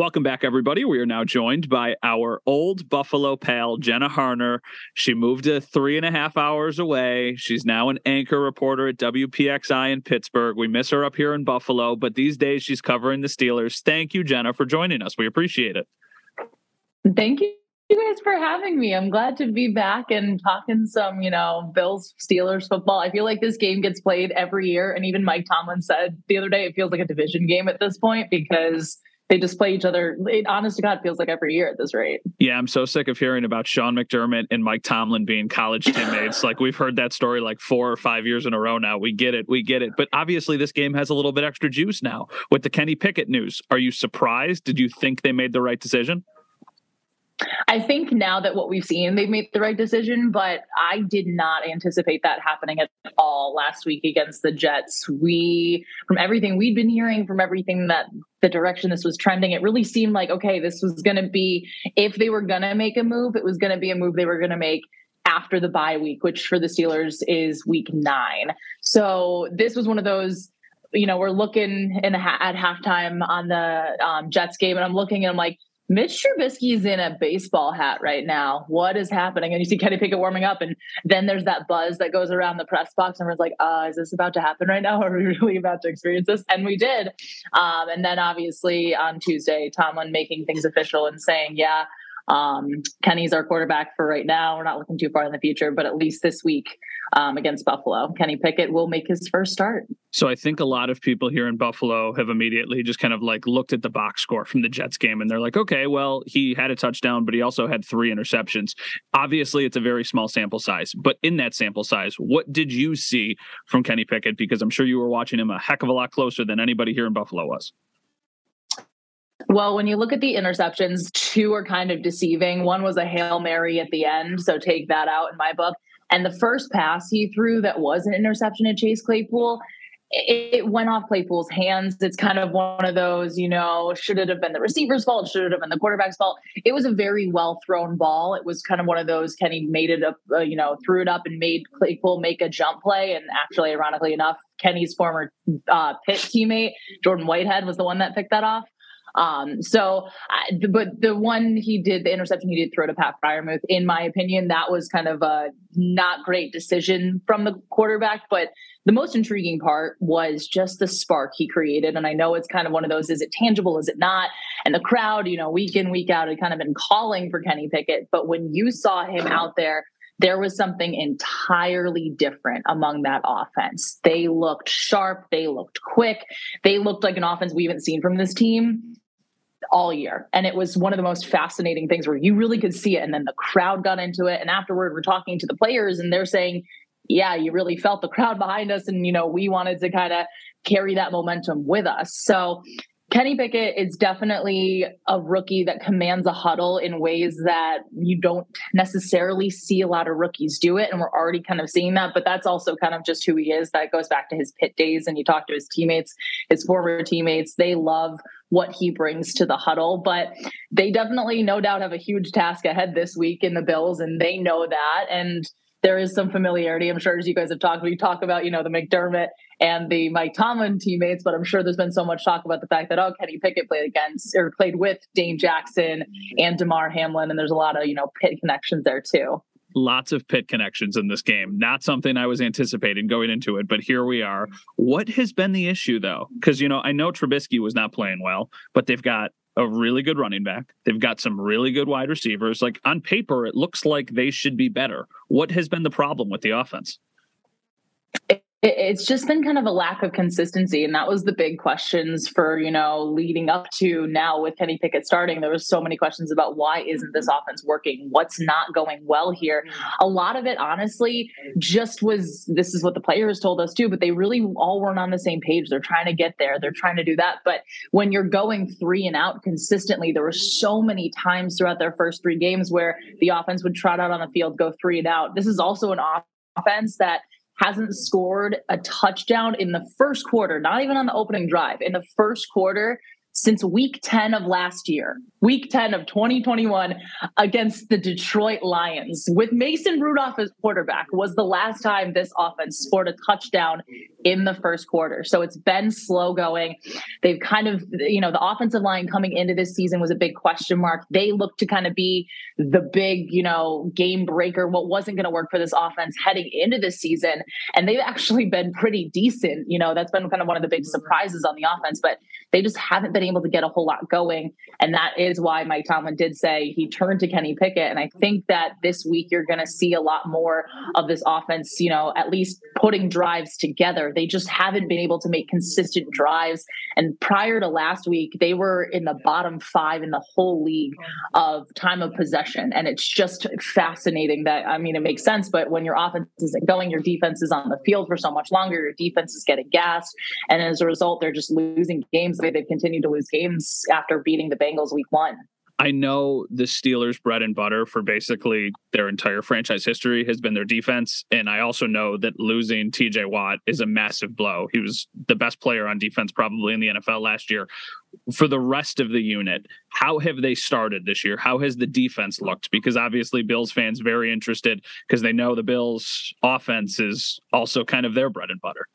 Welcome back, everybody. We are now joined by our old Buffalo pal, Jenna Harner. She moved to three and a half hours away. She's now an anchor reporter at WPXI in Pittsburgh. We miss her up here in Buffalo, but these days she's covering the Steelers. Thank you, Jenna, for joining us. We appreciate it. Thank you. You guys for having me. I'm glad to be back and talking some, you know, Bills Steelers football. I feel like this game gets played every year. And even Mike Tomlin said the other day it feels like a division game at this point because they just play each other. It, honest to God, feels like every year at this rate. Yeah, I'm so sick of hearing about Sean McDermott and Mike Tomlin being college teammates. like we've heard that story like four or five years in a row now. We get it, we get it. But obviously, this game has a little bit extra juice now with the Kenny Pickett news. Are you surprised? Did you think they made the right decision? I think now that what we've seen, they've made the right decision, but I did not anticipate that happening at all last week against the Jets. We, from everything we'd been hearing, from everything that the direction this was trending, it really seemed like, okay, this was going to be, if they were going to make a move, it was going to be a move they were going to make after the bye week, which for the Steelers is week nine. So this was one of those you know, we're looking in ha- at halftime on the um, Jets game, and I'm looking and I'm like, Mitch Trubisky's in a baseball hat right now. What is happening? And you see Kenny Pickett warming up, and then there's that buzz that goes around the press box, and everyone's like, uh, "Is this about to happen right now? Are we really about to experience this?" And we did. Um, and then obviously on Tuesday, Tomlin making things official and saying, "Yeah, um, Kenny's our quarterback for right now. We're not looking too far in the future, but at least this week um, against Buffalo, Kenny Pickett will make his first start. So I think a lot of people here in Buffalo have immediately just kind of like looked at the box score from the Jets game and they're like, okay, well, he had a touchdown, but he also had three interceptions. Obviously, it's a very small sample size, but in that sample size, what did you see from Kenny Pickett? Because I'm sure you were watching him a heck of a lot closer than anybody here in Buffalo was. Well, when you look at the interceptions, two are kind of deceiving. One was a Hail Mary at the end, so take that out in my book. And the first pass he threw that was an interception at Chase Claypool, it went off Claypool's hands. It's kind of one of those, you know, should it have been the receiver's fault? Should it have been the quarterback's fault? It was a very well thrown ball. It was kind of one of those Kenny made it up, uh, you know, threw it up and made Claypool make a jump play. And actually, ironically enough, Kenny's former uh, Pitt teammate, Jordan Whitehead, was the one that picked that off. Um, so, I, but the one he did, the interception he did throw to Pat Freiermuth, in my opinion, that was kind of a not great decision from the quarterback. But the most intriguing part was just the spark he created. And I know it's kind of one of those, is it tangible? Is it not? And the crowd, you know, week in, week out, had kind of been calling for Kenny Pickett. But when you saw him out there, there was something entirely different among that offense. They looked sharp, they looked quick, they looked like an offense we haven't seen from this team all year. And it was one of the most fascinating things where you really could see it. And then the crowd got into it. And afterward, we're talking to the players and they're saying, yeah, you really felt the crowd behind us. And, you know, we wanted to kind of carry that momentum with us. So Kenny Pickett is definitely a rookie that commands a huddle in ways that you don't necessarily see a lot of rookies do it. And we're already kind of seeing that, but that's also kind of just who he is. That goes back to his Pitt days. And you talk to his teammates, his former teammates, they love what he brings to the huddle. But they definitely, no doubt, have a huge task ahead this week in the Bills, and they know that. And there is some familiarity. I'm sure as you guys have talked, we talk about, you know, the McDermott and the Mike Tomlin teammates, but I'm sure there's been so much talk about the fact that, oh, Kenny Pickett played against or played with Dane Jackson and Damar Hamlin. And there's a lot of, you know, Pitt connections there too lots of Pitt connections in this game. Not something I was anticipating going into it, but here we are. What has been the issue though? Because you know, I know Trubisky was not playing well, but they've got a really good running back. They've got some really good wide receivers. Like on paper, it looks like they should be better. What has been the problem with the offense? It's just been kind of a lack of consistency and that was the big questions for you know leading up to now with kenny pickett starting. There was so many questions about why isn't this offense working? What's not going well here? A lot of it honestly just was this is what the players told us too but they really all weren't on the same page. They're trying to get there. They're trying to do that. But when you're going three and out consistently there were so many times throughout their first three games where the offense would trot out on the field go three and out. This is also an offense that hasn't scored a touchdown in the first quarter, not even on the opening drive. In the first quarter, since week 10 of last year, week 10 of 2021 against the Detroit Lions with Mason Rudolph as quarterback was the last time this offense scored a touchdown in the first quarter. So it's been slow going. They've kind of, you know, the offensive line coming into this season was a big question mark. They looked to kind of be the big, you know, game breaker, what wasn't going to work for this offense heading into this season. And they've actually been pretty decent. You know, that's been kind of one of the big surprises on the offense, but they just haven't been able to get a whole lot going. And that is why Mike Tomlin did say he turned to Kenny Pickett. And I think that this week you're going to see a lot more of this offense, you know, at least putting drives together. They just haven't been able to make consistent drives. And prior to last week, they were in the bottom five in the whole league of time of possession. And it's just fascinating that, I mean, it makes sense, but when your offense isn't going, your defense is on the field for so much longer, your defense is getting gassed. And as a result, they're just losing games the way they've continued to lose games after beating the Bengals week one. I know the Steelers' bread and butter for basically their entire franchise history has been their defense. And I also know that losing TJ Watt is a massive blow. He was the best player on defense probably in the NFL last year. For the rest of the unit, how have they started this year? How has the defense looked? Because obviously, Bills fans very interested because they know the Bills' offense is also kind of their bread and butter.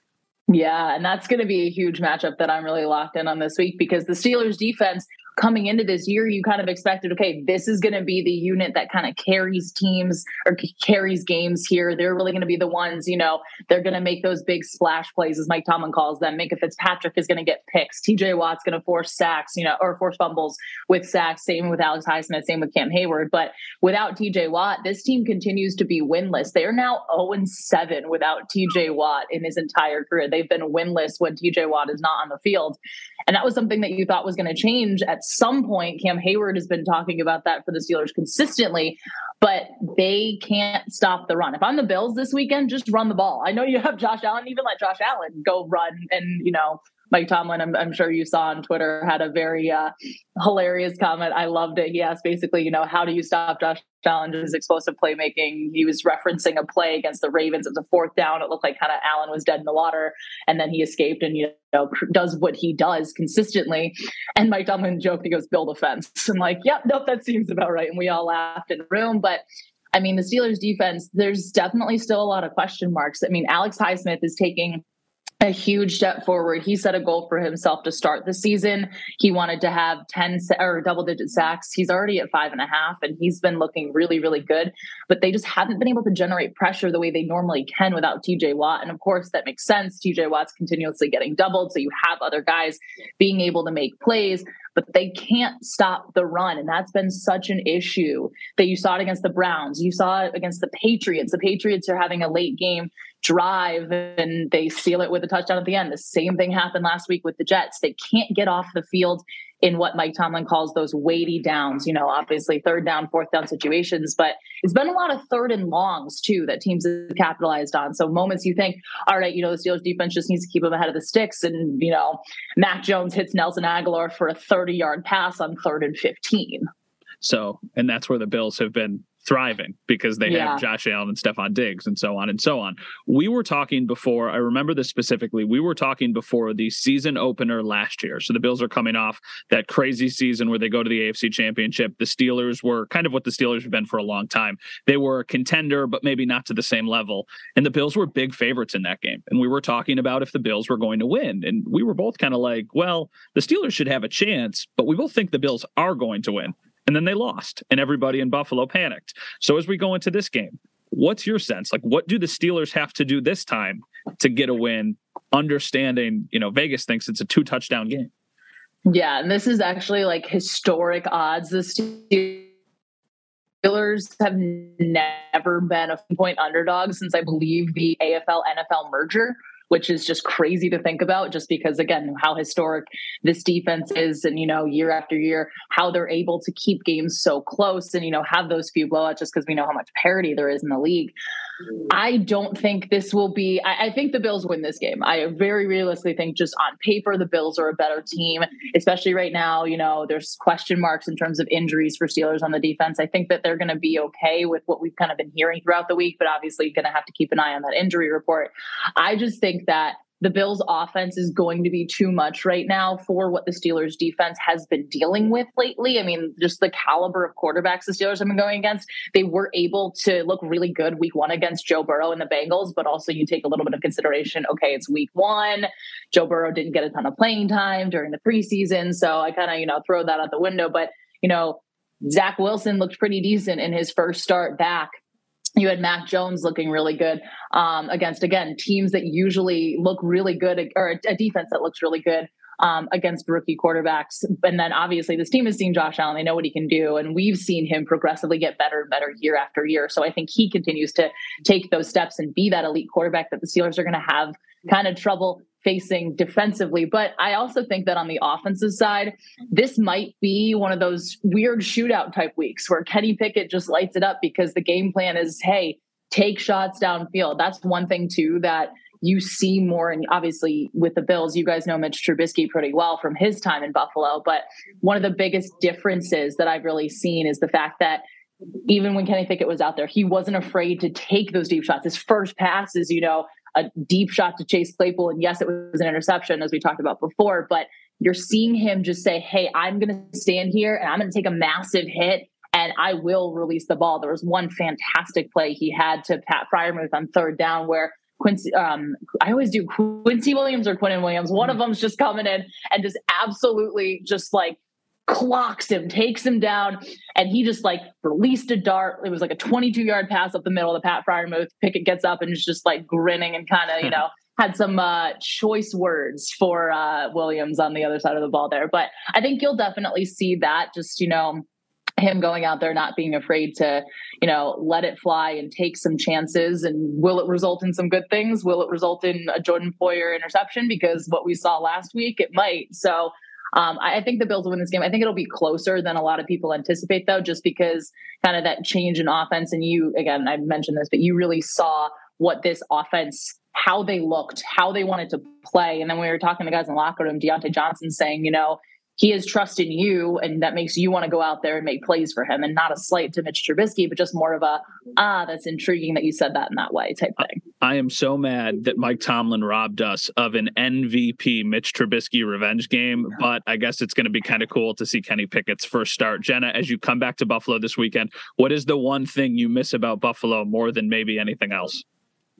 Yeah, and that's going to be a huge matchup that I'm really locked in on this week because the Steelers defense coming into this year, you kind of expected, okay, this is going to be the unit that kind of carries teams or carries games here. They're really going to be the ones, you know, they're going to make those big splash plays, as Mike Tomlin calls them. Minkah Fitzpatrick is going to get picks. TJ Watt's going to force sacks, you know, or force fumbles with sacks. Same with Alex Highsmith, same with Cam Heyward. But without TJ Watt, this team continues to be winless. They are now 0 7 without TJ Watt in his entire career. They've been winless when TJ Watt is not on the field. And that was something that you thought was going to change at some point. Cam Heyward has been talking about that for the Steelers consistently, but they can't stop the run. If I'm the Bills this weekend, just run the ball. I know you have Josh Allen, even let Josh Allen go run and, you know, Mike Tomlin, I'm, I'm, sure you saw on Twitter, had a very uh, hilarious comment. I loved it. He asked basically, you know, how do you stop Josh Allen's explosive playmaking? He was referencing a play against the Ravens. It was a fourth down. It looked like kind of Allen was dead in the water, and then he escaped and you know does what he does consistently. And Mike Tomlin joked, he goes, "Build a fence." I'm like, "Yep, nope, that seems about right." And we all laughed in the room, but. I mean, the Steelers defense, there's definitely still a lot of question marks. I mean, Alex Highsmith is taking a huge step forward. He set a goal for himself to start the season. He wanted to have 10 or double digit sacks. He's already at five and a half, and he's been looking really, really good. But they just haven't been able to generate pressure the way they normally can without TJ Watt. And of course, that makes sense. TJ Watt's continuously getting doubled. So you have other guys being able to make plays but they can't stop the run. And that's been such an issue that you saw it against the Browns. You saw it against the Patriots. The Patriots are having a late game drive and they seal it with a touchdown at the end. The same thing happened last week with the Jets. They can't get off the field in what Mike Tomlin calls those weighty downs, you know, obviously third down, fourth down situations, but it's been a lot of third and longs too that teams have capitalized on. So moments you think, all right, you know, the Steelers defense just needs to keep them ahead of the sticks. And, you know, Mac Jones hits Nelson Agholor for a 30 yard pass on third and 15. So, and that's where the Bills have been thriving because they Yeah. have Josh Allen and Stefon Diggs and so on and so on. We were talking before, I remember this specifically. We were talking before the season opener last year. So the Bills are coming off that crazy season where they go to the AFC Championship. The Steelers were kind of what the Steelers have been for a long time. They were a contender, but maybe not to the same level. And the Bills were big favorites in that game. And we were talking about if the Bills were going to win. And we were both kind of like, well, the Steelers should have a chance, but we both think the Bills are going to win. And then they lost, and everybody in Buffalo panicked. So as we go into this game, what's your sense? Like, what do the Steelers have to do this time to get a win? Understanding, you know, Vegas thinks it's a two touchdown game. Yeah, and this is actually like historic odds. The Steelers have never been a point underdog since I believe the AFL NFL merger, which is just crazy to think about just because again, how historic this defense is and you know, year after year, how they're able to keep games so close and you know, have those few blowouts just because we know how much parity there is in the league. I don't think this will be. I, I, think the Bills win this game. I very realistically think, just on paper, the Bills are a better team, especially right now. You know, there's question marks in terms of injuries for Steelers on the defense. I think that they're going to be okay with what we've kind of been hearing throughout the week, but obviously, going to have to keep an eye on that injury report. I just think that the Bills offense is going to be too much right now for what the Steelers defense has been dealing with lately. I mean, just the caliber of quarterbacks the Steelers have been going against. They were able to look really good week one against Joe Burrow and the Bengals, but also you take a little bit of consideration. Okay, it's week one. Joe Burrow didn't get a ton of playing time during the preseason. So I kind of, you know, throw that out the window. But, you know, Zach Wilson looked pretty decent in his first start back you had Mac Jones looking really good um, against again teams that usually look really good, or a, defense that looks really good um, against rookie quarterbacks. And then obviously this team has seen Josh Allen; they know what he can do, and we've seen him progressively get better and better year after year. So I think he continues to take those steps and be that elite quarterback that the Steelers are going to have kind of trouble facing defensively. But I also think that on the offensive side, this might be one of those weird shootout type weeks where Kenny Pickett just lights it up because the game plan is, hey, take shots downfield. That's one thing too that you see more and obviously with the Bills, you guys know Mitch Trubisky pretty well from his time in Buffalo. But one of the biggest differences that I've really seen is the fact that even when Kenny Pickett was out there, he wasn't afraid to take those deep shots. His first passes, you know, a deep shot to Chase Claypool. And yes, it was an interception, as we talked about before, but you're seeing him just say, Hey, I'm going to stand here and I'm going to take a massive hit and I will release the ball. There was one fantastic play he had to Pat Freiermuth on third down where Quincy, um, I always do Quincy Williams or Quinnen Williams. One of them's just coming in and just absolutely just like clocks him, takes him down, and he just like released a dart. It was like a 22 yard pass up the middle of the Pat Freiermuth. Pickett gets up and is just like grinning and kind of, you know, had some uh, choice words for uh, Williams on the other side of the ball there. But I think you'll definitely see that just, you know, him going out there not being afraid to you know let it fly and take some chances and will it result in some good things will it result in a jordan poyer interception because what we saw last week it might so um, I, I think the Bills will win this game. I think it'll be closer than a lot of people anticipate, though, just because kind of that change in offense. And you, again, I mentioned this, but you really saw what this offense, how they looked, how they wanted to play. And then we were talking to guys in the locker room, Diontae Johnson saying, you know, he has trust in you, and that makes you want to go out there and make plays for him, and not a slight to Mitch Trubisky, but just more of a ah, that's intriguing that you said that in that way type thing. I am so mad that Mike Tomlin robbed us of an MVP Mitch Trubisky revenge game, but I guess it's going to be kind of cool to see Kenny Pickett's first start. Jenna, as you come back to Buffalo this weekend, what is the one thing you miss about Buffalo more than maybe anything else?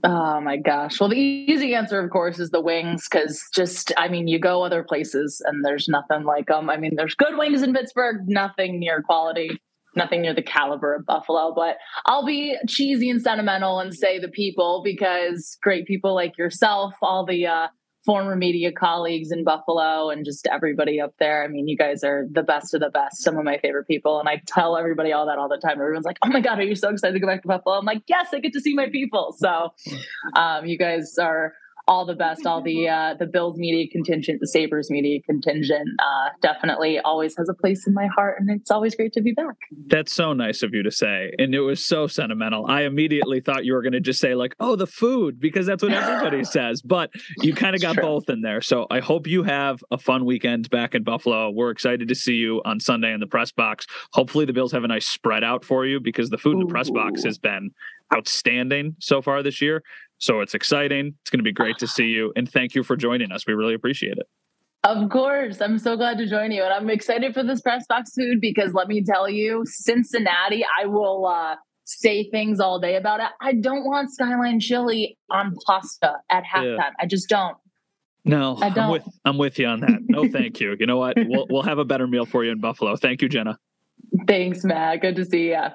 Oh my gosh. Well, the easy answer, of course, is the wings because just, I mean, you go other places and there's nothing like them. I mean, there's good wings in Pittsburgh, nothing near quality, nothing near the caliber of Buffalo. But I'll be cheesy and sentimental and say the people because great people like yourself, all the, uh, former media colleagues in Buffalo and just everybody up there. I mean, you guys are the best of the best, some of my favorite people. And I tell everybody all that all the time. Everyone's like, oh my God, are you so excited to go back to Buffalo? I'm like, yes, I get to see my people. So um, you guys are all the best. All the uh, the Bills media contingent, the Sabres media contingent, uh, definitely always has a place in my heart, and it's always great to be back. That's so nice of you to say, and it was so sentimental. I immediately thought you were going to just say like, "Oh, the food," because that's what everybody says. But you kind of got true. both in there. So I hope you have a fun weekend back in Buffalo. We're excited to see you on Sunday in the press box. Hopefully, the Bills have a nice spread out for you because the food in the press box has been outstanding so far this year. So it's exciting. It's going to be great to see you. And thank you for joining us. We really appreciate it. Of course. I'm so glad to join you. And I'm excited for this press box food because let me tell you, Cincinnati, I will uh, say things all day about it. I don't want skyline chili on pasta at halftime. Yeah. I just don't. No, I don't. I'm with, I'm with you on that. No, thank you. You know what? We'll, we'll have a better meal for you in Buffalo. Thank you, Jenna. Thanks, Matt. Good to see you.